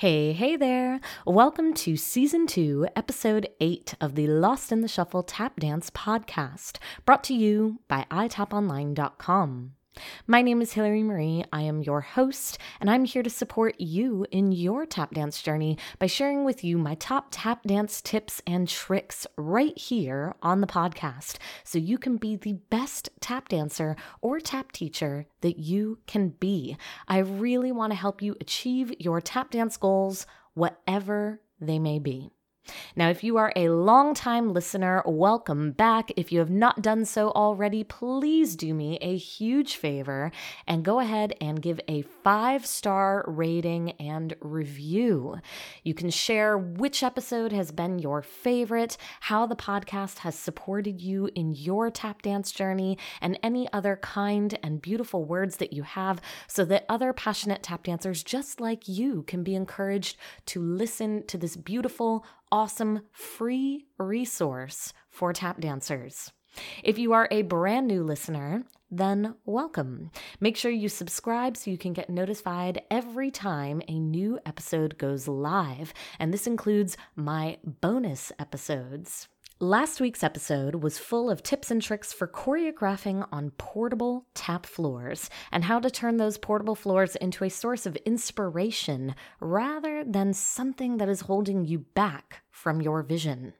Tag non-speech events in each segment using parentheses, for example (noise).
Hey, hey there! Welcome to Season 2, Episode 8 of the Lost in the Shuffle Tap Dance podcast, brought to you by itaponline.com. My name is Hillary Marie. I am your host, and I'm here to support you in your tap dance journey by sharing with you my top tap dance tips and tricks right here on the podcast so you can be the best tap dancer or tap teacher that you can be. I really want to help you achieve your tap dance goals, whatever they may be. Now, if you are a long-time listener, welcome back. If you have not done so already, please do me a huge favor and go ahead and give a five star rating and review. You can share which episode has been your favorite, how the podcast has supported you in your tap dance journey, and any other kind and beautiful words that you have so that other passionate tap dancers just like you can be encouraged to listen to this beautiful, awesome free resource for tap dancers. If you are a brand new listener, then welcome. Make sure you subscribe so you can get notified every time a new episode goes live. And this includes my bonus episodes. Last week's episode was full of tips and tricks for choreographing on portable tap floors and how to turn those portable floors into a source of inspiration rather than something that is holding you back from your vision.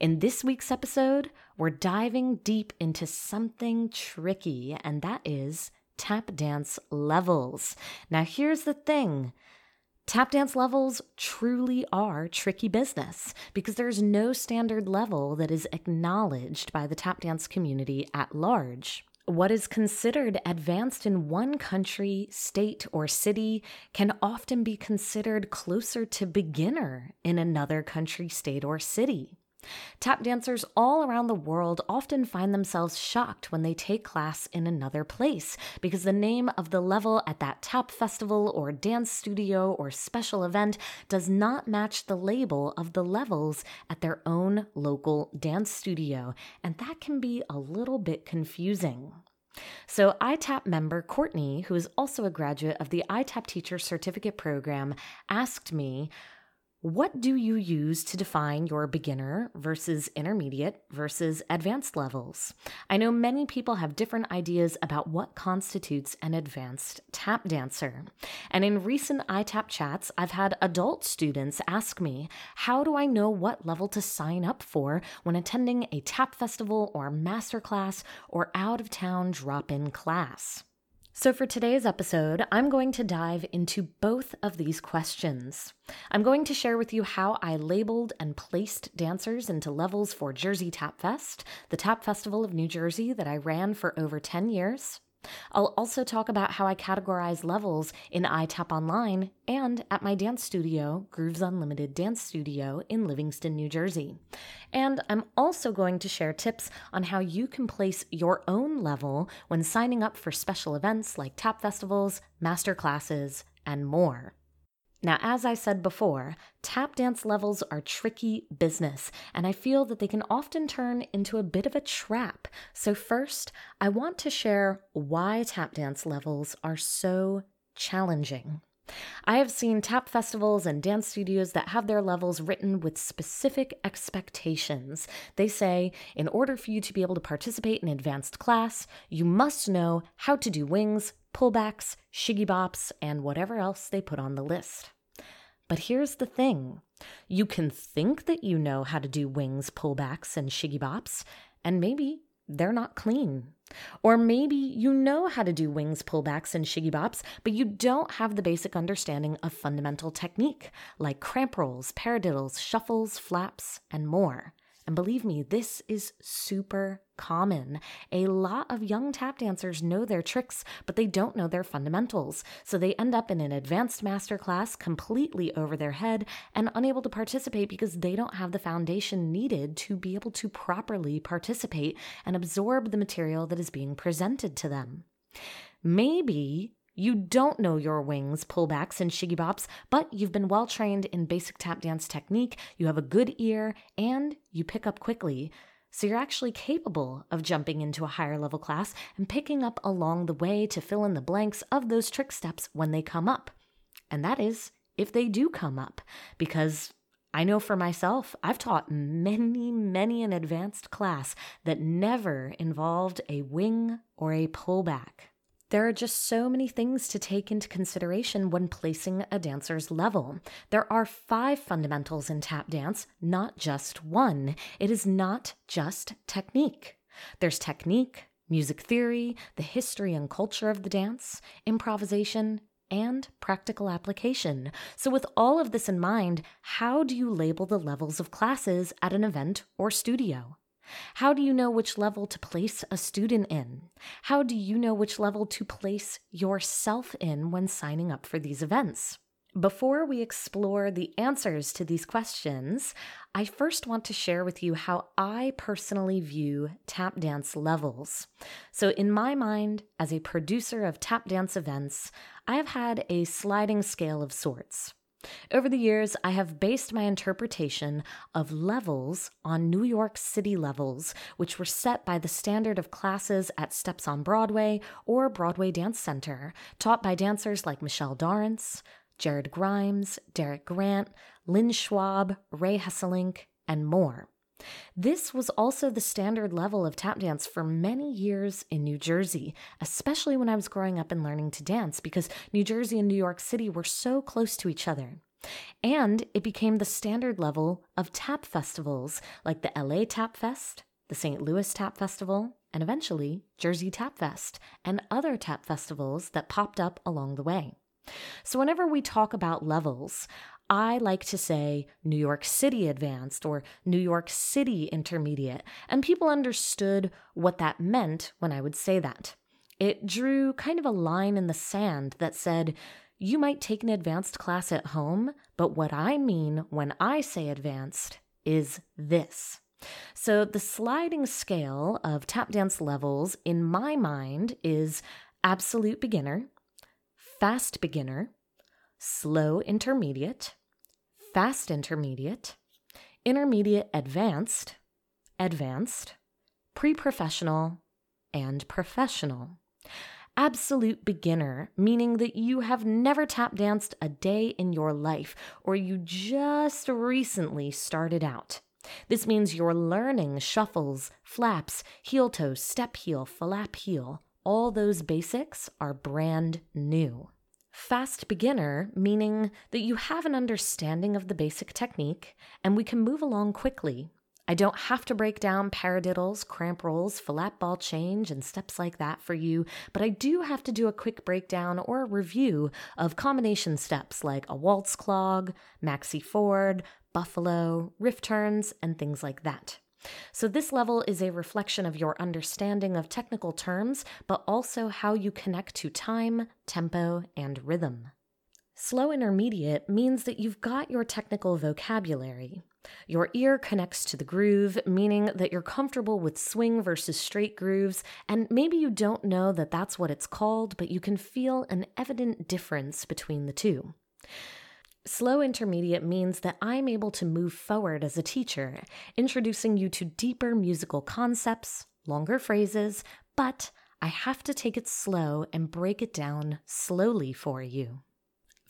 In this week's episode, we're diving deep into something tricky, and that is tap dance levels. Now, here's the thing Tap dance levels truly are tricky business because there's no standard level that is acknowledged by the tap dance community at large. What is considered advanced in one country, state, or city can often be considered closer to beginner in another country, state, or city. Tap dancers all around the world often find themselves shocked when they take class in another place because the name of the level at that tap festival or dance studio or special event does not match the label of the levels at their own local dance studio, and that can be a little bit confusing. So, ITAP member Courtney, who is also a graduate of the ITAP Teacher Certificate Program, asked me what do you use to define your beginner versus intermediate versus advanced levels? I know many people have different ideas about what constitutes an advanced tap dancer. And in recent iTap chats, I've had adult students ask me, how do I know what level to sign up for when attending a tap festival or masterclass or out of town drop in class? So, for today's episode, I'm going to dive into both of these questions. I'm going to share with you how I labeled and placed dancers into levels for Jersey Tap Fest, the Tap Festival of New Jersey that I ran for over 10 years. I'll also talk about how I categorize levels in iTap Online and at my dance studio, Grooves Unlimited Dance Studio in Livingston, New Jersey. And I'm also going to share tips on how you can place your own level when signing up for special events like tap festivals, master classes, and more. Now, as I said before, tap dance levels are tricky business, and I feel that they can often turn into a bit of a trap. So, first, I want to share why tap dance levels are so challenging. I have seen tap festivals and dance studios that have their levels written with specific expectations. They say, in order for you to be able to participate in advanced class, you must know how to do wings, pullbacks, shiggy bops, and whatever else they put on the list. But here's the thing you can think that you know how to do wings, pullbacks, and shiggy bops, and maybe they're not clean. Or maybe you know how to do wings, pullbacks, and shiggy bops, but you don't have the basic understanding of fundamental technique, like cramp rolls, paradiddles, shuffles, flaps, and more. And believe me, this is super common. A lot of young tap dancers know their tricks, but they don't know their fundamentals. So they end up in an advanced master class completely over their head and unable to participate because they don't have the foundation needed to be able to properly participate and absorb the material that is being presented to them. Maybe you don't know your wings, pullbacks, and shiggy bops, but you've been well trained in basic tap dance technique, you have a good ear, and you pick up quickly. So you're actually capable of jumping into a higher level class and picking up along the way to fill in the blanks of those trick steps when they come up. And that is if they do come up, because I know for myself, I've taught many, many an advanced class that never involved a wing or a pullback. There are just so many things to take into consideration when placing a dancer's level. There are five fundamentals in tap dance, not just one. It is not just technique. There's technique, music theory, the history and culture of the dance, improvisation, and practical application. So, with all of this in mind, how do you label the levels of classes at an event or studio? How do you know which level to place a student in? How do you know which level to place yourself in when signing up for these events? Before we explore the answers to these questions, I first want to share with you how I personally view tap dance levels. So, in my mind, as a producer of tap dance events, I have had a sliding scale of sorts. Over the years, I have based my interpretation of levels on New York City levels, which were set by the standard of classes at Steps on Broadway or Broadway Dance Center, taught by dancers like Michelle Dorrance, Jared Grimes, Derick Grant, Lynn Schwab, Ray Hesselink, and more. This was also the standard level of tap dance for many years in New Jersey, especially when I was growing up and learning to dance, because New Jersey and New York City were so close to each other. And it became the standard level of tap festivals like the LA Tap Fest, the St. Louis Tap Festival, and eventually Jersey Tap Fest and other tap festivals that popped up along the way. So, whenever we talk about levels, I like to say New York City Advanced or New York City Intermediate, and people understood what that meant when I would say that. It drew kind of a line in the sand that said, you might take an advanced class at home, but what I mean when I say advanced is this. So, the sliding scale of tap dance levels in my mind is absolute beginner, fast beginner, slow intermediate, fast intermediate, intermediate advanced, advanced, pre professional, and professional. Absolute beginner, meaning that you have never tap danced a day in your life or you just recently started out. This means you're learning shuffles, flaps, heel toe, step heel, flap heel. All those basics are brand new. Fast beginner, meaning that you have an understanding of the basic technique and we can move along quickly. I don't have to break down paradiddles, cramp rolls, flat ball change, and steps like that for you, but I do have to do a quick breakdown or review of combination steps like a waltz clog, maxie ford, buffalo, riff turns, and things like that. So, this level is a reflection of your understanding of technical terms, but also how you connect to time, tempo, and rhythm. Slow intermediate means that you've got your technical vocabulary. Your ear connects to the groove, meaning that you're comfortable with swing versus straight grooves, and maybe you don't know that that's what it's called, but you can feel an evident difference between the two. Slow intermediate means that I'm able to move forward as a teacher, introducing you to deeper musical concepts, longer phrases, but I have to take it slow and break it down slowly for you.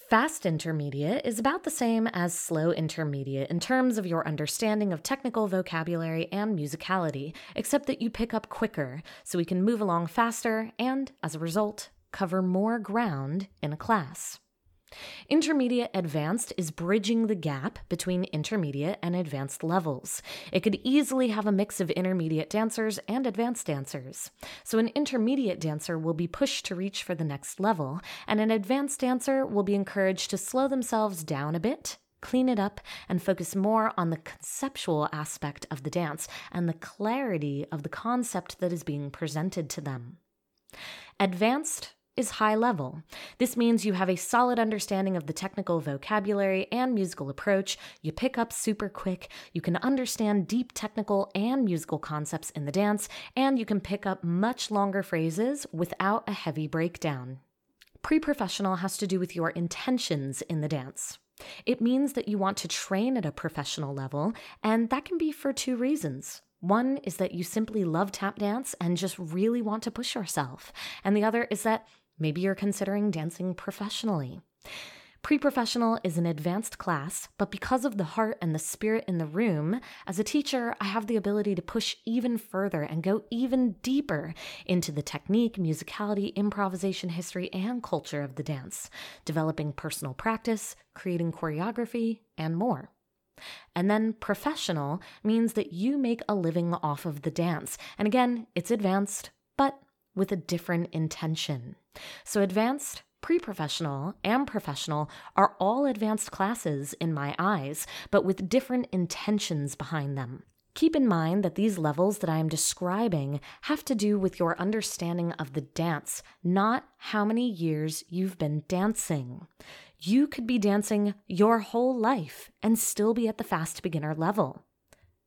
Fast intermediate is about the same as slow intermediate in terms of your understanding of technical vocabulary and musicality, except that you pick up quicker, so we can move along faster and, as a result, cover more ground in a class. Intermediate advanced is bridging the gap between intermediate and advanced levels. It could easily have a mix of intermediate dancers and advanced dancers. So, an intermediate dancer will be pushed to reach for the next level, and an advanced dancer will be encouraged to slow themselves down a bit clean it up, and focus more on the conceptual aspect of the dance and the clarity of the concept that is being presented to them. Advanced is high level. This means you have a solid understanding of the technical vocabulary and musical approach, you pick up super quick, you can understand deep technical and musical concepts in the dance, and you can pick up much longer phrases without a heavy breakdown. Pre professional has to do with your intentions in the dance. It means that you want to train at a professional level, and that can be for two reasons. One is that you simply love tap dance and just really want to push yourself. And the other is that Maybe you're considering dancing professionally. Pre professional is an advanced class, but because of the heart and the spirit in the room, as a teacher, I have the ability to push even further and go even deeper into the technique, musicality, improvisation, history, and culture of the dance, developing personal practice, creating choreography, and more. And then professional means that you make a living off of the dance. And again, it's advanced, but with a different intention. So, advanced Pre professional and professional are all advanced classes in my eyes, but with different intentions behind them. Keep in mind that these levels that I am describing have to do with your understanding of the dance, not how many years you've been dancing. You could be dancing your whole life and still be at the fast beginner level.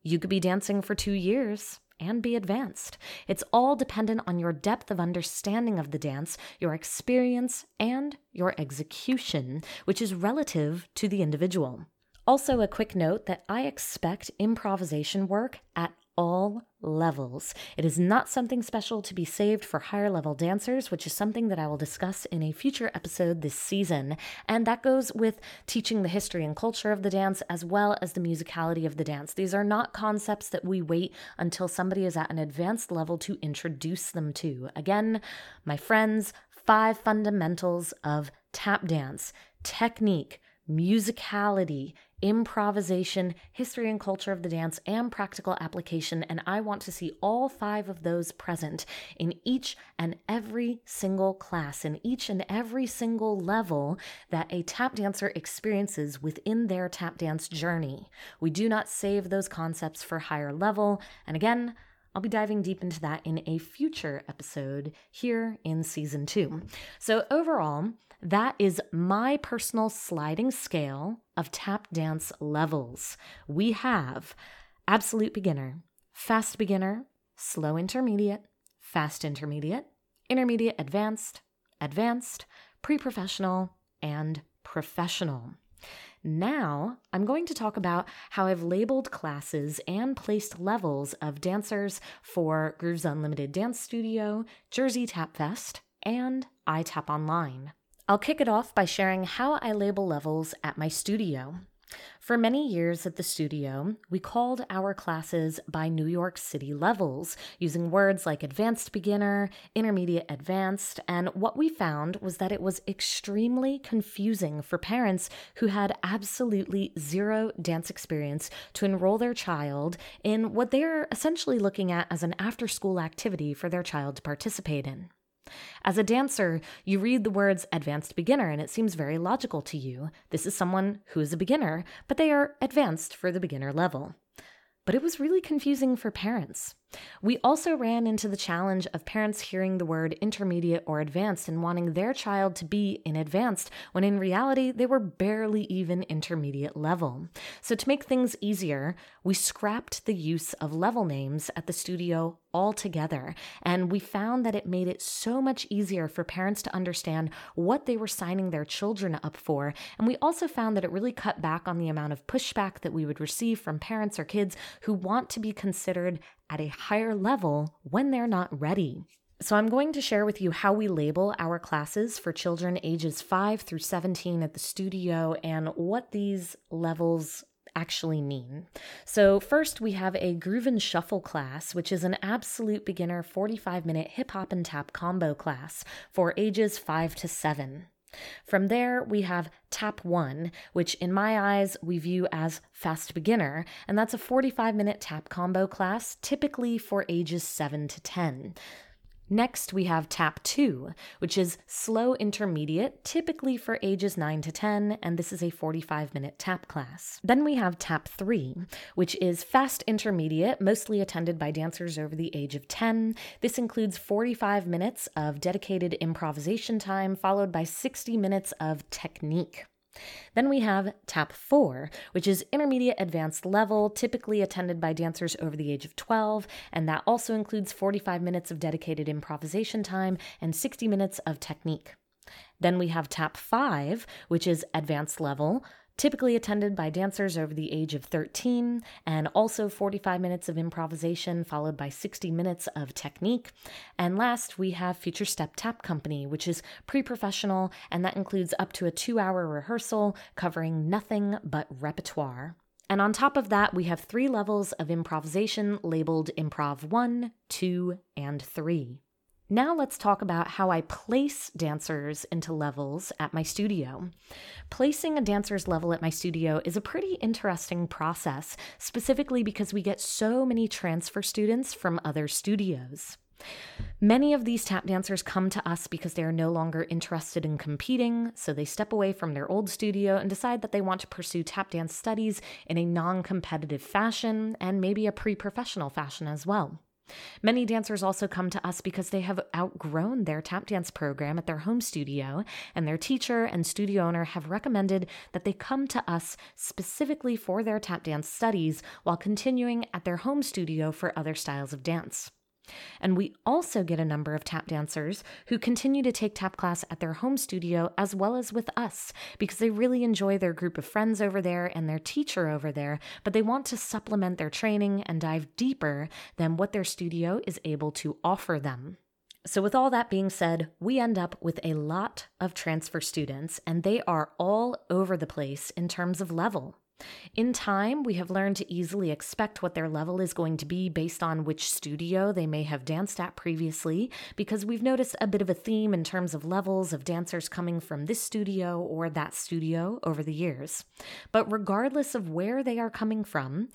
You could be dancing for two years and be advanced. It's all dependent on your depth of understanding of the dance, your experience, and your execution, which is relative to the individual. Also, a quick note that I expect improvisation work at all levels. It is not something special to be saved for higher level dancers, which is something that I will discuss in a future episode this season. And that goes with teaching the history and culture of the dance as well as the musicality of the dance. These are not concepts that we wait until somebody is at an advanced level to introduce them to. Again, my friends, five fundamentals of tap dance technique, musicality, improvisation, history and culture of the dance, and practical application. And I want to see all five of those present in each and every single class, in each and every single level that a tap dancer experiences within their tap dance journey. We do not save those concepts for higher level. And again, I'll be diving deep into that in a future episode here in season two. So, overall, that is my personal sliding scale of tap dance levels. We have absolute beginner, fast beginner, slow intermediate, fast intermediate, intermediate advanced, advanced, pre professional, and professional. Now, I'm going to talk about how I've labeled classes and placed levels of dancers for Grooves Unlimited Dance Studio, Jersey Tap Fest, and iTap Online. I'll kick it off by sharing how I label levels at my studio. For many years at the studio, we called our classes by New York City levels, using words like advanced beginner, intermediate advanced, and what we found was that it was extremely confusing for parents who had absolutely zero dance experience to enroll their child in what they're essentially looking at as an after school activity for their child to participate in. As a dancer, you read the words advanced beginner and it seems very logical to you. This is someone who is a beginner, but they are advanced for the beginner level. But it was really confusing for parents. We also ran into the challenge of parents hearing the word intermediate or advanced and wanting their child to be in advanced when in reality they were barely even intermediate level. So, to make things easier, we scrapped the use of level names at the studio altogether. And we found that it made it so much easier for parents to understand what they were signing their children up for. And we also found that it really cut back on the amount of pushback that we would receive from parents or kids who want to be considered at a higher level when they're not ready. So, I'm going to share with you how we label our classes for children ages 5 through 17 at the studio and what these levels actually mean. So, first we have a groove and shuffle class, which is an absolute beginner 45 minute hip hop and tap combo class for ages 5 to 7. From there, we have Tap 1, which in my eyes we view as Fast Beginner, and that's a 45 minute tap combo class, typically for ages 7 to 10. Next, we have Tap 2, which is slow intermediate, typically for ages 9 to 10, and this is a 45 minute tap class. Then we have Tap 3, which is fast intermediate, mostly attended by dancers over the age of 10. This includes 45 minutes of dedicated improvisation time, followed by 60 minutes of technique. Then we have Tap 4, which is intermediate advanced level, typically attended by dancers over the age of 12, and that also includes 45 minutes of dedicated improvisation time and 60 minutes of technique. Then we have Tap 5, which is advanced level, typically attended by dancers over the age of 13, and also 45 minutes of improvisation, followed by 60 minutes of technique. And last, we have Future Step Tap Company, which is pre professional, and that includes up to a two hour rehearsal covering nothing but repertoire. And on top of that, we have three levels of improvisation labeled Improv 1, 2, and 3. Now let's talk about how I place dancers into levels at my studio. Placing a dancer's level at my studio is a pretty interesting process, specifically because we get so many transfer students from other studios. Many of these tap dancers come to us because they are no longer interested in competing, so they step away from their old studio and decide that they want to pursue tap dance studies in a non competitive fashion and maybe a pre professional fashion as well. Many dancers also come to us because they have outgrown their tap dance program at their home studio, and their teacher and studio owner have recommended that they come to us specifically for their tap dance studies while continuing at their home studio for other styles of dance. And we also get a number of tap dancers who continue to take tap class at their home studio as well as with us because they really enjoy their group of friends over there and their teacher over there, but they want to supplement their training and dive deeper than what their studio is able to offer them. So, with all that being said, we end up with a lot of transfer students, and they are all over the place in terms of level. In time, we have learned to easily expect what their level is going to be based on which studio they may have danced at previously, because we've noticed a bit of a theme in terms of levels of dancers coming from this studio or that studio over the years. But regardless of where they are coming from,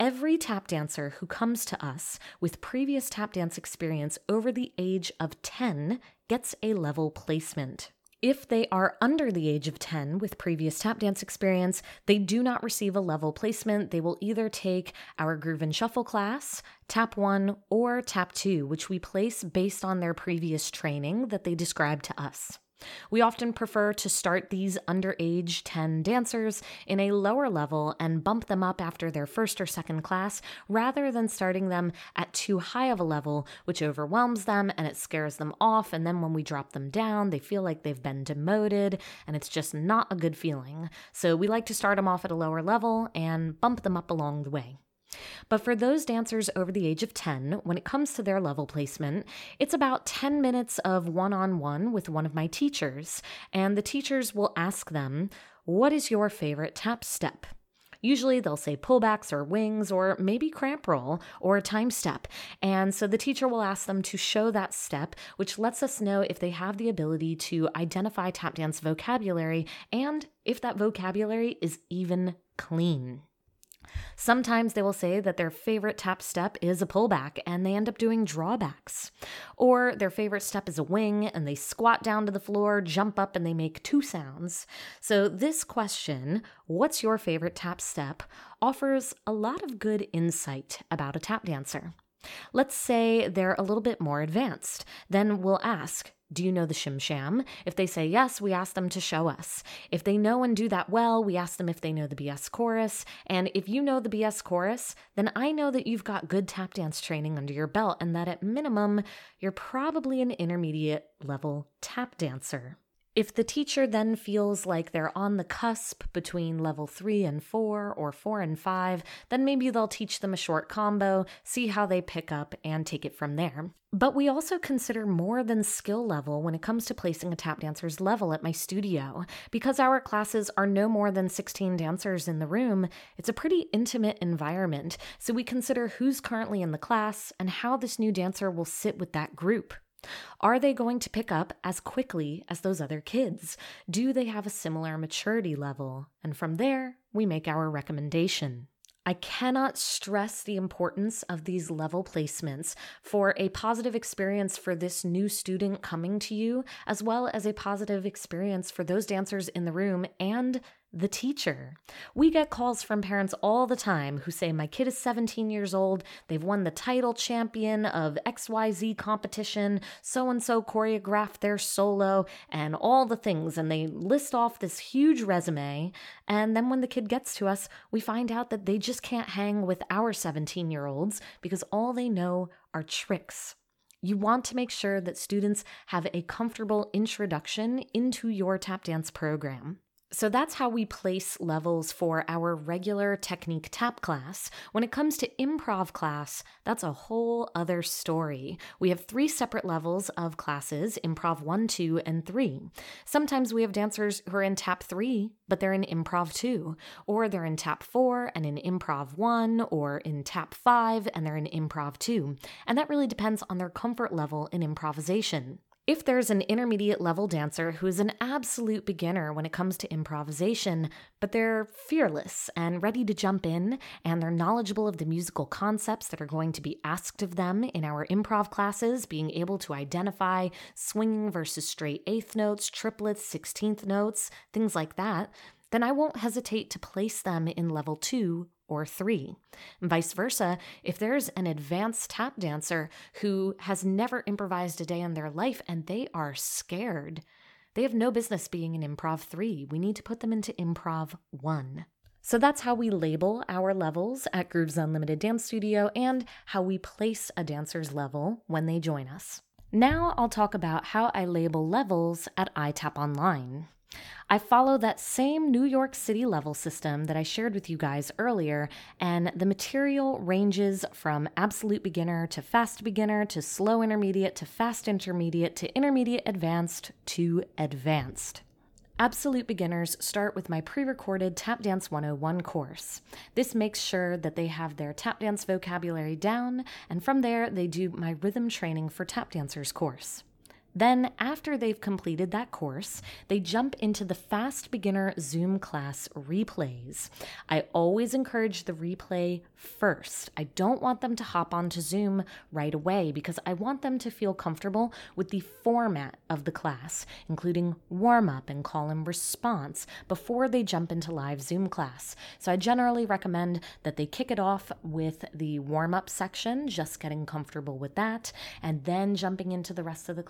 Every tap dancer who comes to us with previous tap dance experience over the age of 10 gets a level placement. If they are under the age of 10 with previous tap dance experience, they do not receive a level placement. They will either take our Groove and Shuffle class, Tap 1, or Tap 2, which we place based on their previous training that they describe to us. We often prefer to start these underage 10 dancers in a lower level and bump them up after their first or second class rather than starting them at too high of a level, which overwhelms them and it scares them off. And then when we drop them down, they feel like they've been demoted and it's just not a good feeling. So we like to start them off at a lower level and bump them up along the way. But for those dancers over the age of 10, when it comes to their level placement, it's about 10 minutes of one on one with one of my teachers, and the teachers will ask them, What is your favorite tap step? Usually they'll say pullbacks or wings or maybe cramp roll or a time step. And so the teacher will ask them to show that step, which lets us know if they have the ability to identify tap dance vocabulary and if that vocabulary is even clean. Sometimes they will say that their favorite tap step is a pullback and they end up doing drawbacks. Or their favorite step is a wing and they squat down to the floor, jump up, and they make two sounds. So, this question, what's your favorite tap step, offers a lot of good insight about a tap dancer. Let's say they're a little bit more advanced. Then we'll ask, do you know the Shim Sham? If they say yes, we ask them to show us. If they know and do that well, we ask them if they know the BS chorus. And if you know the BS chorus, then I know that you've got good tap dance training under your belt and that at minimum, you're probably an intermediate level tap dancer. If the teacher then feels like they're on the cusp between level three and four or four and five, then maybe they'll teach them a short combo, see how they pick up, and take it from there. But we also consider more than skill level when it comes to placing a tap dancer's level at my studio. Because our classes are no more than 16 dancers in the room, it's a pretty intimate environment, so we consider who's currently in the class and how this new dancer will sit with that group. Are they going to pick up as quickly as those other kids? Do they have a similar maturity level? And from there, we make our recommendation. I cannot stress the importance of these level placements for a positive experience for this new student coming to you, as well as a positive experience for those dancers in the room and the teacher. We get calls from parents all the time who say, My kid is 17 years old, they've won the title champion of XYZ competition, so and so choreographed their solo, and all the things. And they list off this huge resume. And then when the kid gets to us, we find out that they just can't hang with our 17 year olds because all they know are tricks. You want to make sure that students have a comfortable introduction into your tap dance program. So that's how we place levels for our regular technique tap class. When it comes to improv class, that's a whole other story. We have three separate levels of classes improv 1, 2, and 3. Sometimes we have dancers who are in tap 3, but they're in improv 2, or they're in tap 4 and in improv 1, or in tap 5 and they're in improv 2. And that really depends on their comfort level in improvisation. If there's an intermediate level dancer who is an absolute beginner when it comes to improvisation, but they're fearless and ready to jump in, and they're knowledgeable of the musical concepts that are going to be asked of them in our improv classes, being able to identify swinging versus straight eighth notes, triplets, sixteenth notes, things like that, then I won't hesitate to place them in level two or three. And vice versa, if there's an advanced tap dancer who has never improvised a day in their life and they are scared, they have no business being in improv three. We need to put them into improv one. So that's how we label our levels at Grooves Unlimited Dance Studio and how we place a dancer's level when they join us. Now I'll talk about how I label levels at iTap Online. I follow that same New York City level system that I shared with you guys earlier, and the material ranges from absolute beginner to fast beginner to slow intermediate to fast intermediate to intermediate advanced to advanced. Absolute beginners start with my pre recorded Tap Dance 101 course. This makes sure that they have their tap dance vocabulary down, and from there, they do my rhythm training for tap dancers course. Then, after they've completed that course, they jump into the Fast Beginner Zoom class replays. I always encourage the replay first. I don't want them to hop onto Zoom right away because I want them to feel comfortable with the format of the class, including warm up and call and response before they jump into live Zoom class. So I generally recommend that they kick it off with the warm up section, just getting comfortable with that, and then jumping into the rest of the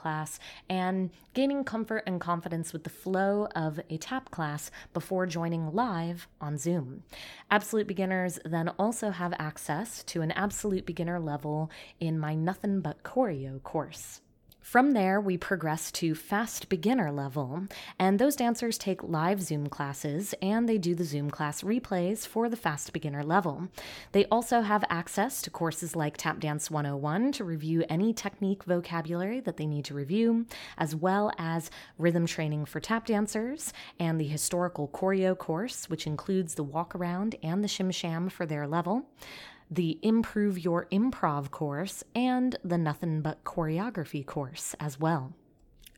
and gaining comfort and confidence with the flow of a tap class before joining live on Zoom. Absolute beginners then also have access to an absolute beginner level in my Nothing But Choreo course. From there, we progress to fast beginner level, and those dancers take live Zoom classes and they do the Zoom class replays for the fast beginner level. They also have access to courses like Tap Dance 101 to review any technique vocabulary that they need to review, as well as rhythm training for tap dancers and the historical choreo course, which includes the walk around and the shim sham for their level the Improve Your Improv course, and the Nothing But Choreography course as well.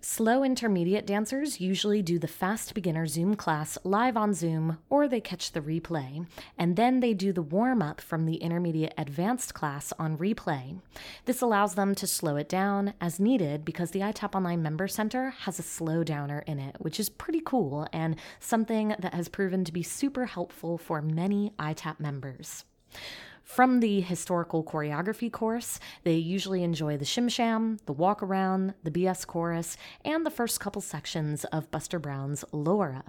Slow intermediate dancers usually do the fast beginner Zoom class live on Zoom or they catch the replay, and then they do the warm up from the intermediate advanced class on replay. This allows them to slow it down as needed because the iTap Online Member Center has a slow downer in it, which is pretty cool and something that has proven to be super helpful for many iTap members. From the historical choreography course, they usually enjoy the shim sham, the walk around, the BS chorus, and the first couple sections of Buster Brown's Laura.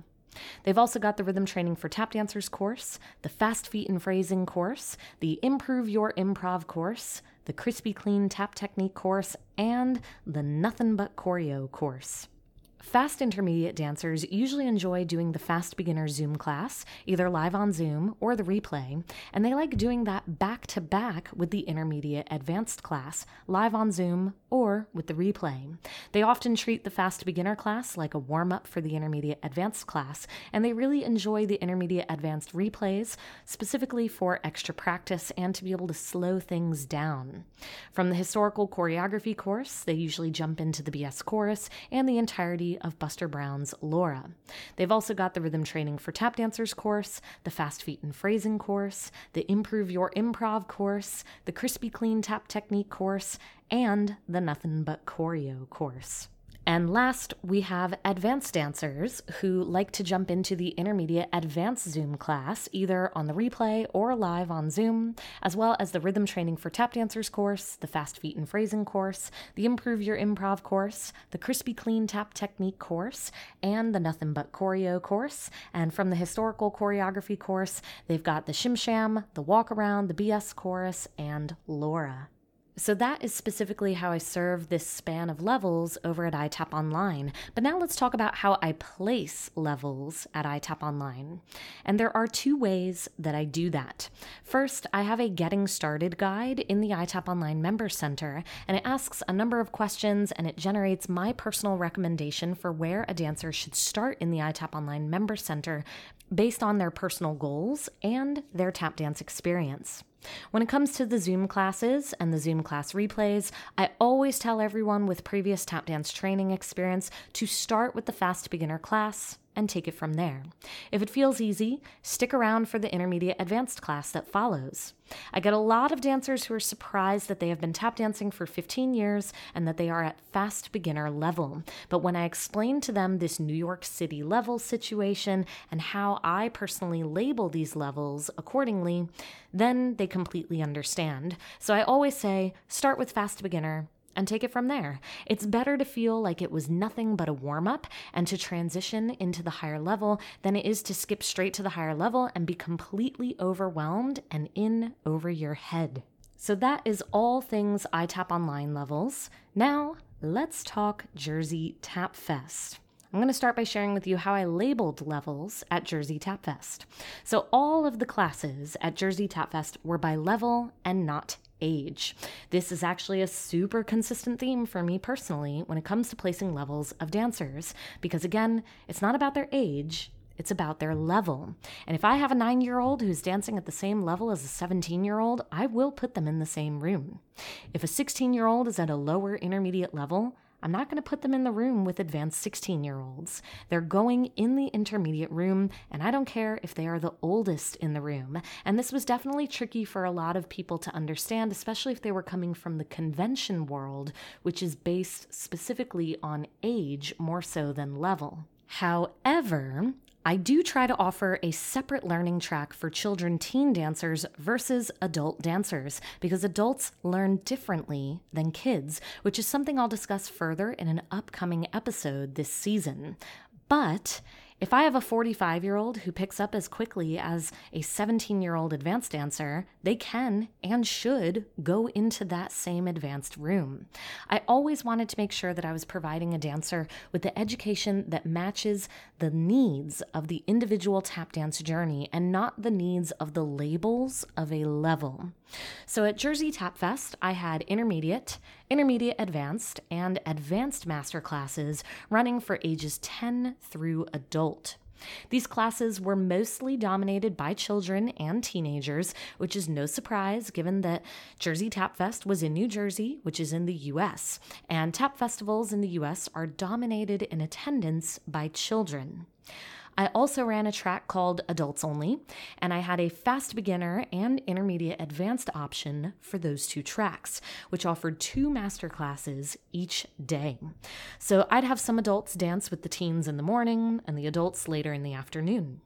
They've also got the rhythm training for tap dancers course, the fast feet and phrasing course, the improve your improv course, the crispy clean tap technique course, and the nothing but choreo course. Fast intermediate dancers usually enjoy doing the fast beginner Zoom class, either live on Zoom or the replay, and they like doing that back to back with the intermediate advanced class, live on Zoom or with the replay. They often treat the fast beginner class like a warm up for the intermediate advanced class, and they really enjoy the intermediate advanced replays, specifically for extra practice and to be able to slow things down. From the historical choreography course, they usually jump into the BS chorus and the entirety of Buster Brown's Laura. They've also got the rhythm training for tap dancers course, the fast feet and phrasing course, the improve your improv course, the crispy clean tap technique course, and the nothing but choreo course. And last, we have advanced dancers who like to jump into the intermediate advanced Zoom class, either on the replay or live on Zoom, as well as the rhythm training for tap dancers course, the fast feet and phrasing course, the improve your improv course, the crispy clean tap technique course, and the nothing but choreo course. And from the historical choreography course, they've got the shim sham, the walk around, the BS chorus, and Laura. So that is specifically how I serve this span of levels over at iTap Online. But now let's talk about how I place levels at iTap Online. And there are two ways that I do that. First, I have a getting started guide in the iTap Online Member Center, and it asks a number of questions and it generates my personal recommendation for where a dancer should start in the iTap Online Member Center based on their personal goals and their tap dance experience. When it comes to the Zoom classes and the Zoom class replays, I always tell everyone with previous tap dance training experience to start with the fast beginner class and take it from there. If it feels easy, stick around for the intermediate advanced class that follows. I get a lot of dancers who are surprised that they have been tap dancing for 15 years and that they are at fast beginner level. But when I explain to them this New York City level situation and how I personally label these levels accordingly, then they completely understand. So I always say start with fast beginner and take it from there. It's better to feel like it was nothing but a warm up and to transition into the higher level than it is to skip straight to the higher level and be completely overwhelmed and in over your head. So that is all things iTap Online levels. Now, let's talk Jersey Tap Fest. I'm going to start by sharing with you how I labeled levels at Jersey Tap Fest. So, all of the classes at Jersey Tap Fest were by level and not age. This is actually a super consistent theme for me personally when it comes to placing levels of dancers, because again, it's not about their age, it's about their level. And if I have a nine year old who's dancing at the same level as a 17 year old, I will put them in the same room. If a 16 year old is at a lower intermediate level, I'm not going to put them in the room with advanced 16 year olds. They're going in the intermediate room, and I don't care if they are the oldest in the room. And this was definitely tricky for a lot of people to understand, especially if they were coming from the convention world, which is based specifically on age more so than level. However, I do try to offer a separate learning track for children teen dancers versus adult dancers because adults learn differently than kids, which is something I'll discuss further in an upcoming episode this season. But if I have a 45 year old who picks up as quickly as a 17 year old advanced dancer, they can and should go into that same advanced room. I always wanted to make sure that I was providing a dancer with the education that matches the needs of the individual tap dance journey and not the needs of the labels of a level. So at Jersey Tap Fest, I had intermediate, intermediate advanced, and advanced master classes running for ages 10 through adult. These classes were mostly dominated by children and teenagers, which is no surprise given that Jersey Tap Fest was in New Jersey, which is in the US, and tap festivals in the US are dominated in attendance by children. I also ran a track called Adults Only, and I had a fast beginner and intermediate advanced option for those two tracks, which offered two master classes each day. So I'd have some adults dance with the teens in the morning and the adults later in the afternoon.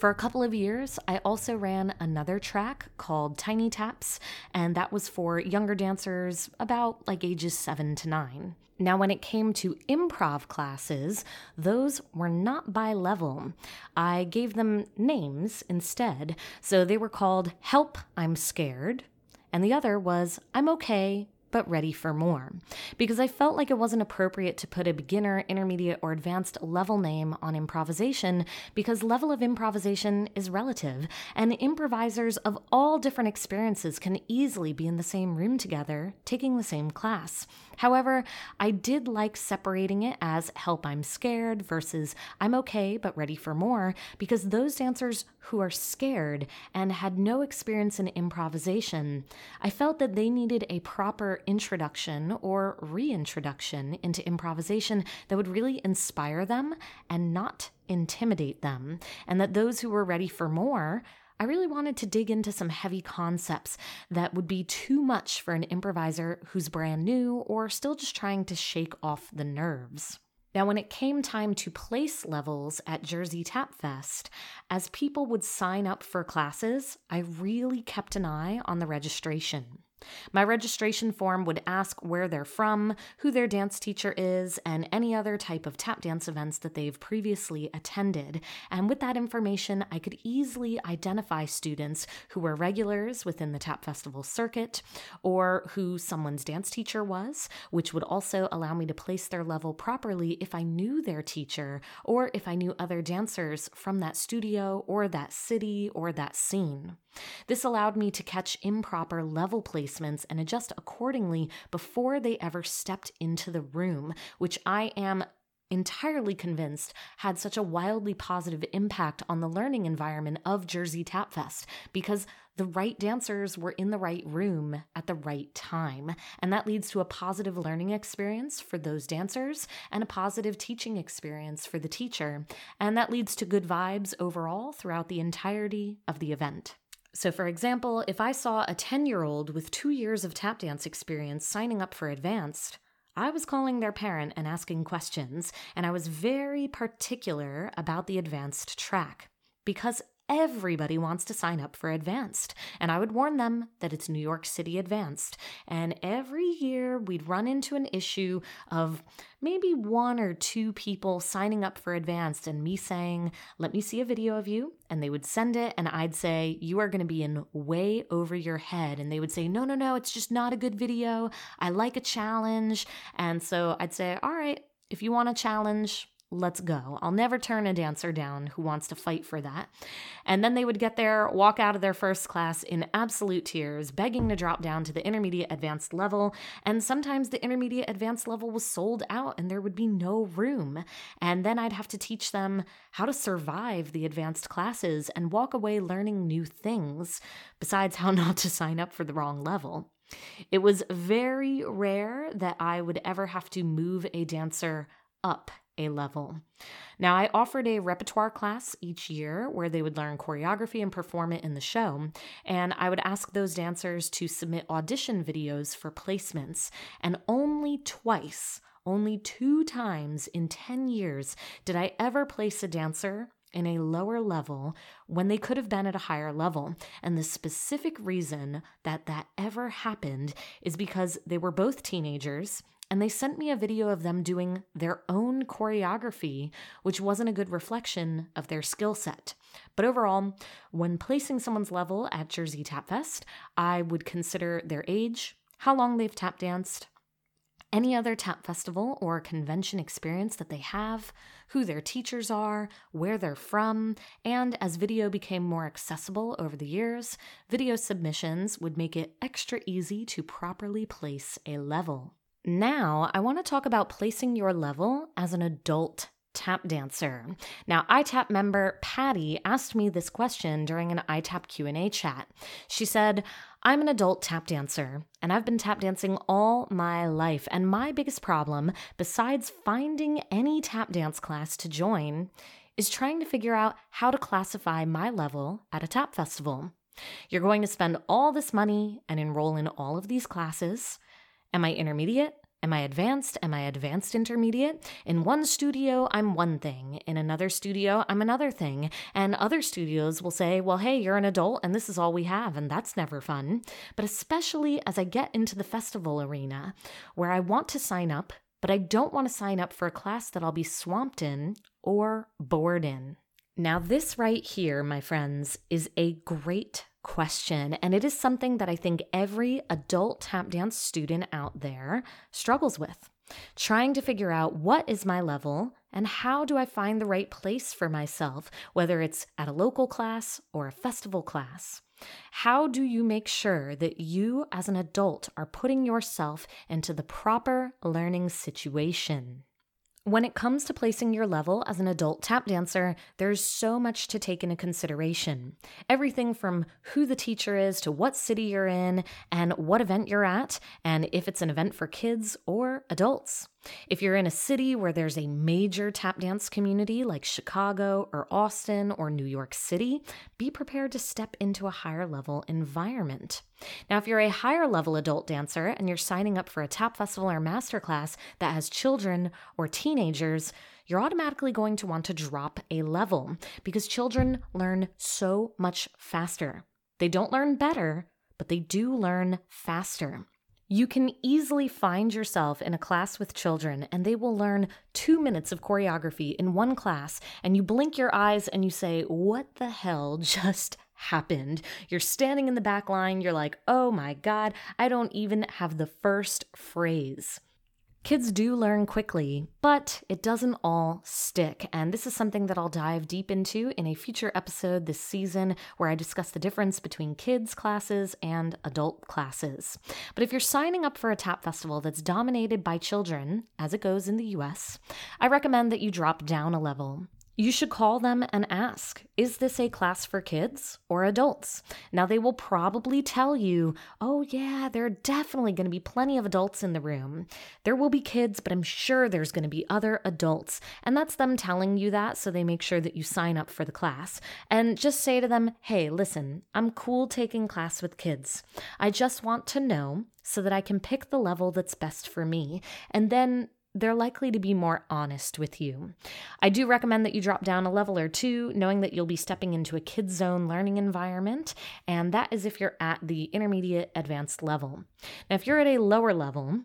For a couple of years, I also ran another track called Tiny Taps, and that was for younger dancers about like ages seven to nine. Now, when it came to improv classes, those were not by level. I gave them names instead. So they were called Help, I'm Scared, and the other was I'm Okay, but ready for more. Because I felt like it wasn't appropriate to put a beginner, intermediate, or advanced level name on improvisation because level of improvisation is relative, and improvisers of all different experiences can easily be in the same room together, taking the same class. However, I did like separating it as help I'm scared versus I'm okay but ready for more because those dancers who are scared and had no experience in improvisation, I felt that they needed a proper introduction or reintroduction into improvisation that would really inspire them and not intimidate them, and that those who were ready for more I really wanted to dig into some heavy concepts that would be too much for an improviser who's brand new or still just trying to shake off the nerves. Now, when it came time to place levels at Jersey Tap Fest, as people would sign up for classes, I really kept an eye on the registration. My registration form would ask where they're from, who their dance teacher is, and any other type of tap dance events that they've previously attended. And with that information, I could easily identify students who were regulars within the Tap Festival circuit or who someone's dance teacher was, which would also allow me to place their level properly if I knew their teacher or if I knew other dancers from that studio or that city or that scene. This allowed me to catch improper level placements and adjust accordingly before they ever stepped into the room, which I am entirely convinced had such a wildly positive impact on the learning environment of Jersey Tap Fest because the right dancers were in the right room at the right time. And that leads to a positive learning experience for those dancers and a positive teaching experience for the teacher. And that leads to good vibes overall throughout the entirety of the event. So, for example, if I saw a 10 year old with two years of tap dance experience signing up for advanced, I was calling their parent and asking questions, and I was very particular about the advanced track because everybody wants to sign up for advanced. And I would warn them that it's New York City advanced. And every year we'd run into an issue of maybe one or two people signing up for advanced and me saying, Let me see a video of you. And they would send it, and I'd say, You are going to be in way over your head. And they would say, No, no, no, it's just not a good video. I like a challenge. And so I'd say, All right, if you want a challenge, let's go. I'll never turn a dancer down who wants to fight for that. And then they would get there, walk out of their first class in absolute tears, begging to drop down to the intermediate advanced level. And sometimes the intermediate advanced level was sold out and there would be no room. And then I'd have to teach them how to survive the advanced classes and walk away learning new things, besides how (laughs) not to sign up for the wrong level. It was very rare that I would ever have to move a dancer up a level. Now, I offered a repertoire class each year where they would learn choreography and perform it in the show, and I would ask those dancers to submit audition videos for placements, and only twice, only two times in 10 years did I ever place a dancer in a lower level when they could have been at a higher level. And the specific reason that that ever happened is because they were both teenagers and they sent me a video of them doing their own choreography, which wasn't a good reflection of their skill set. But overall, when placing someone's level at Jersey Tap Fest, I would consider their age, how long they've tap danced, any other tap festival or convention experience that they have, who their teachers are, where they're from, and as video became more accessible over the years, video submissions would make it extra easy to properly place a level. Now, I want to talk about placing your level as an adult tap dancer. Now, iTap member Patty asked me this question during an iTap Q&A chat. She said, "I'm an adult tap dancer, and I've been tap dancing all my life, and my biggest problem besides finding any tap dance class to join is trying to figure out how to classify my level at a tap festival. You're going to spend all this money and enroll in all of these classes." Am I intermediate? Am I advanced? Am I advanced intermediate? In one studio, I'm one thing. In another studio, I'm another thing. And other studios will say, well, hey, you're an adult and this is all we have, and that's never fun. But especially as I get into the festival arena, where I want to sign up, but I don't want to sign up for a class that I'll be swamped in or bored in. Now, this right here, my friends, is a great question. And it is something that I think every adult tap dance student out there struggles with. Trying to figure out what is my level and how do I find the right place for myself, whether it's at a local class or a festival class. How do you make sure that you, as an adult, are putting yourself into the proper learning situation? When it comes to placing your level as an adult tap dancer, there's so much to take into consideration. Everything from who the teacher is to what city you're in and what event you're at, and if it's an event for kids or adults. If you're in a city where there's a major tap dance community like Chicago or Austin or New York City, be prepared to step into a higher level environment. Now, if you're a higher level adult dancer and you're signing up for a tap festival or masterclass that has children or teenagers, you're automatically going to want to drop a level because children learn so much faster. They don't learn better, but they do learn faster. You can easily find yourself in a class with children and they will learn two minutes of choreography in one class, and you blink your eyes and you say, What the hell (laughs) just happened? You're standing in the back line, you're like, Oh my God, I don't even have the first phrase. Kids do learn quickly, but it doesn't all stick. And this is something that I'll dive deep into in a future episode this season where I discuss the difference between kids' classes and adult classes. But if you're signing up for a tap festival that's dominated by children, as it goes in the US, I recommend that you drop down a level. You should call them and ask, is this a class for kids or adults? Now, they will probably tell you, oh, yeah, there are definitely going to be plenty of adults in the room. There will be kids, but I'm sure there's going to be other adults. And that's them telling you that so they make sure that you sign up for the class. And just say to them, hey, listen, I'm cool taking class with kids. I just want to know so that I can pick the level that's best for me. And then they're likely to be more honest with you. I do recommend that you drop down a level or two, knowing that you'll be stepping into a kids zone learning environment, and that is if you're at the intermediate advanced level. Now, if you're at a lower level,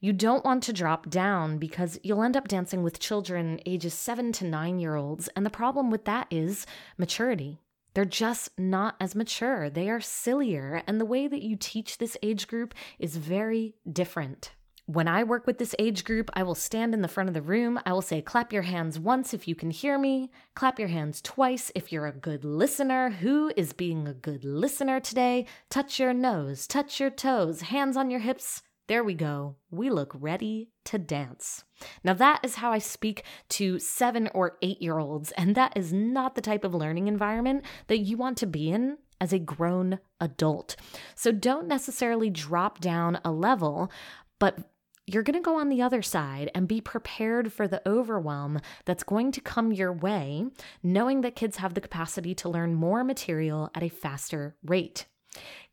you don't want to drop down because you'll end up dancing with children ages seven to nine year olds, and the problem with that is maturity. They're just not as mature. They are sillier, and the way that you teach this age group is very different. When I work with this age group, I will stand in the front of the room. I will say, clap your hands once if you can hear me, clap your hands twice if you're a good listener. Who is being a good listener today? Touch your nose, touch your toes, hands on your hips. There we go. We look ready to dance. Now, that is how I speak to seven or eight year olds, and that is not the type of learning environment that you want to be in as a grown adult. So don't necessarily drop down a level, but you're going to go on the other side and be prepared for the overwhelm that's going to come your way, knowing that kids have the capacity to learn more material at a faster rate.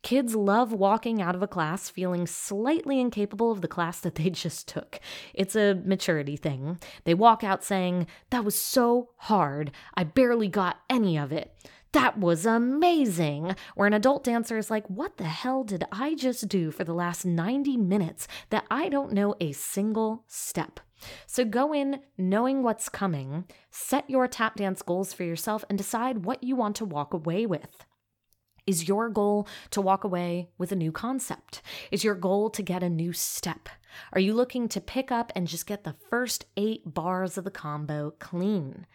Kids love walking out of a class feeling slightly incapable of the class that they (laughs) just took. It's a maturity thing. They walk out saying, That was so hard. I barely got any of it that was amazing. Where an adult dancer is like, what the hell did I just do for the last 90 minutes that I don't know a single step? So go in knowing what's coming, set your tap dance goals for yourself, and decide what you want to walk away with. Is your goal to walk away with a new concept? Is your goal to get a new step? Are you looking to pick up and just get the first eight bars of the combo clean?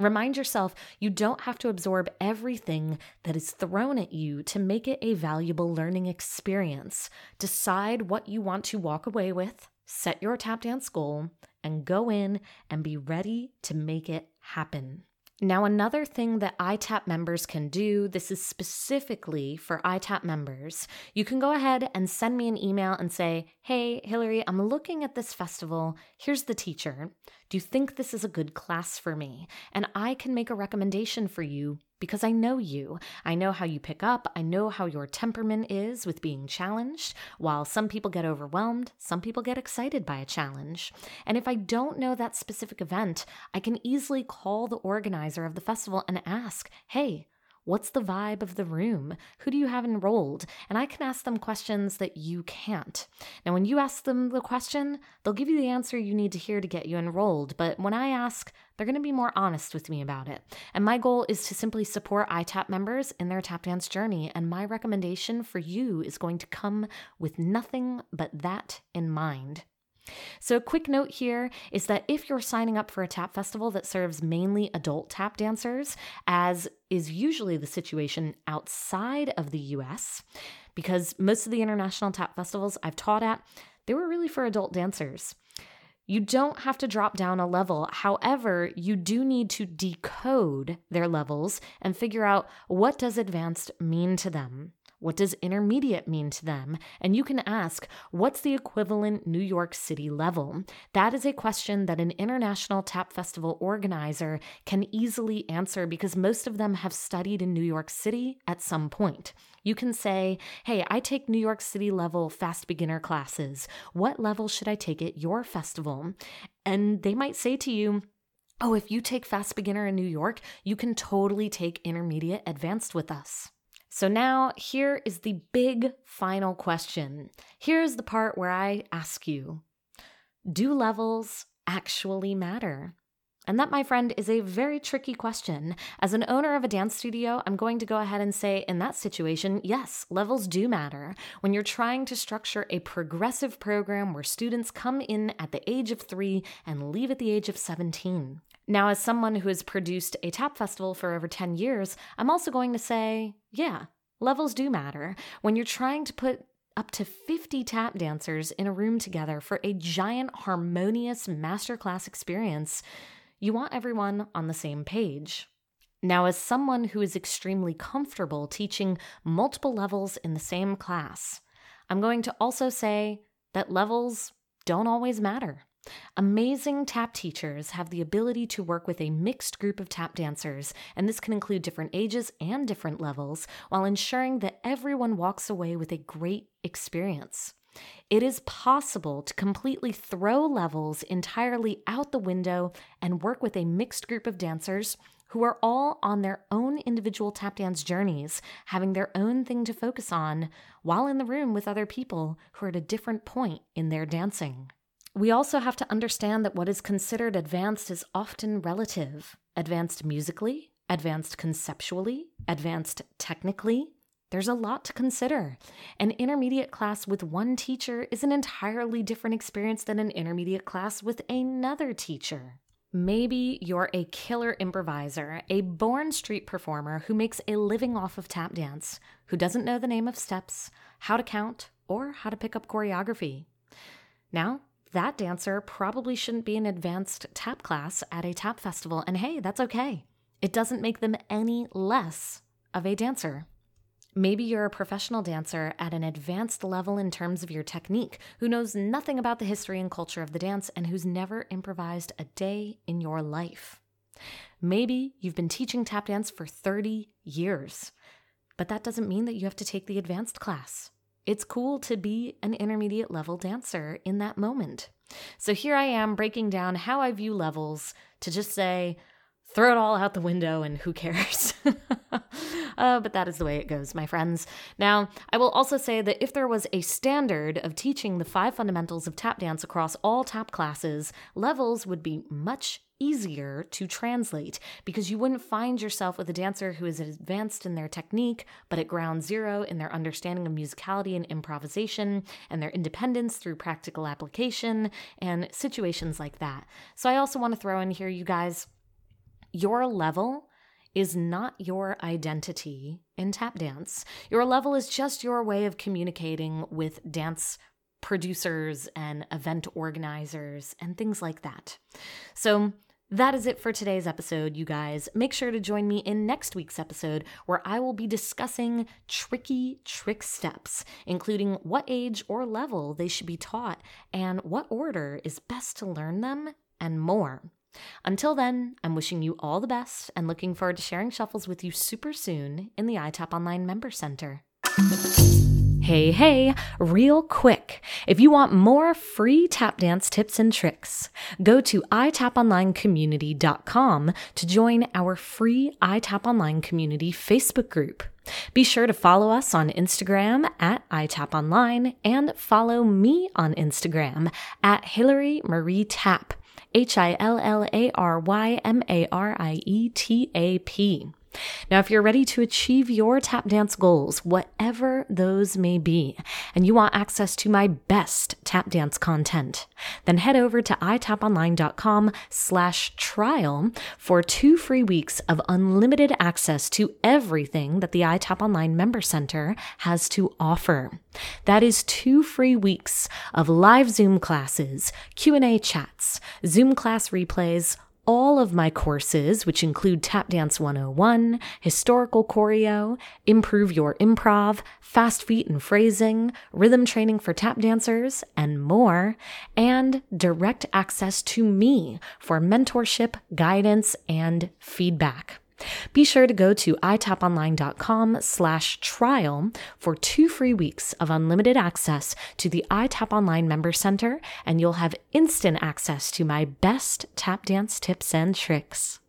Remind yourself you don't have to absorb everything that is thrown at you to make it a valuable learning experience. Decide what you want to walk away with, set your tap dance goal, and go in and be ready to make it happen. Now, another thing that ITAP members can do, this is specifically for ITAP members, you can go ahead and send me an email and say, Hey, Hillary, I'm looking at this festival. Here's the teacher. Do you think this is a good class for me? And I can make a recommendation for you because I know you. I know how you pick up. I know how your temperament is with being challenged. While some people get overwhelmed, some people get excited by a challenge. And if I don't know that specific event, I can easily call the organizer of the festival and ask, hey, What's the vibe of the room? Who do you have enrolled? And I can ask them questions that you can't. Now, when you ask them the question, they'll give you the answer you need to hear to get you enrolled. But when I ask, they're going to be more honest with me about it. And my goal is to simply support ITAP members in their tap dance journey. And my recommendation for you is going to come with nothing but that in mind. So, a quick note here is that if you're signing up for a tap festival that serves mainly adult tap dancers, as is usually the situation outside of the US, because most of the international tap festivals I've taught at, they were really for adult dancers. You don't have to drop down a level. However, you do need to decode their levels and figure out what does advanced mean to them. What does intermediate mean to them? And you can ask, what's the equivalent New York City level? That is a question that an international tap festival organizer can easily answer because most of them have studied in New York City at some point. You can say, hey, I take New York City level fast beginner classes. What level should I take at your festival? And they might say to you, oh, if you take fast beginner in New York, you can totally take intermediate advanced with us. So now here is the big final question. Here's the part where I ask you Do levels actually matter? And that, my friend, is a very tricky question. As an owner of a dance studio, I'm going to go ahead and say in that situation, yes, levels do matter. When you're trying to structure a progressive program where students come in at the age of three and leave at the age of 17. Now, as someone who has produced a tap festival for over 10 years, I'm also going to say, yeah, levels do matter. When you're trying to put up to 50 tap dancers in a room together for a giant, harmonious masterclass experience, you want everyone on the same page. Now, as someone who is extremely comfortable teaching multiple levels in the same class, I'm going to also say that levels don't always matter. Amazing tap teachers have the ability to work with a mixed group of tap dancers, and this can include different ages and different levels, while ensuring that everyone walks away with a great experience. It is possible to completely throw levels entirely out the window and work with a mixed group of dancers who are all on their own individual tap dance journeys, having their own thing to focus on while in the room with other people who are at a different point in their dancing. We also have to understand that what is considered advanced is often relative advanced musically, advanced conceptually, advanced technically, there's a lot to consider. An intermediate class with one teacher is an entirely different experience than an intermediate class with another teacher. Maybe you're a killer improviser, a born street performer who makes a living off of tap dance, who doesn't know the name of steps, how to count, or how to pick up choreography. Now, that dancer probably shouldn't be an advanced tap class at a tap festival, and hey, that's okay. It doesn't make them any less of a dancer. Maybe you're a professional dancer at an advanced level in terms of your technique, who knows nothing about the history and culture of the dance and who's never improvised a day in your life. Maybe you've been teaching tap dance for 30 years, but that doesn't mean that you have to take the advanced class. It's cool to be an intermediate level dancer in that moment. So here I am breaking down how I view levels to just say, throw it all out the window and who cares? (laughs) uh, but that is the way it goes, my friends. Now, I will also say that if there was a standard of teaching the five fundamentals of tap dance across all tap classes, levels would be much easier to translate because you wouldn't find yourself with a dancer who is advanced in their technique, but at ground zero in their understanding of musicality and improvisation and their independence through practical application and situations like that. So, I also want to throw in here, you guys your level is not your identity in tap dance. Your level is just your way of communicating with dance producers and event organizers and things like that. So, that is it for today's episode, you guys. Make sure to join me in next week's episode where I will be discussing tricky trick steps, including what age or level they should be taught and what order is best to learn them, and more. Until then, I'm wishing you all the best and looking forward to sharing shuffles with you super soon in the iTap Online Member Center. Hey, hey, real quick. If you want more free tap dance tips and tricks, go to itaponlinecommunity.com to join our free iTap Online Community Facebook group. Be sure to follow us on Instagram at itaponline and follow me on Instagram at Hillary Marie Tap. H I L L A R Y M A R I E T A P. Now, if you're ready to achieve your tap dance goals, whatever those may be, and you want access to my best tap dance content, then head over to itaponline.com slash trial for two free weeks of unlimited access to everything that the iTap Online Member Center has to offer. That is two free weeks of live Zoom classes, Q&A chats, Zoom class replays, all of my courses, which include Tap Dance 101, Historical Choreo, Improve Your Improv, Fast Feet and Phrasing, Rhythm Training for Tap Dancers, and more, and direct access to me for mentorship, guidance, and feedback. Be sure to go to itaponline.com slash trial for two free weeks of unlimited access to the iTap Online Member Center, and you'll have instant access to my best tap dance tips and tricks.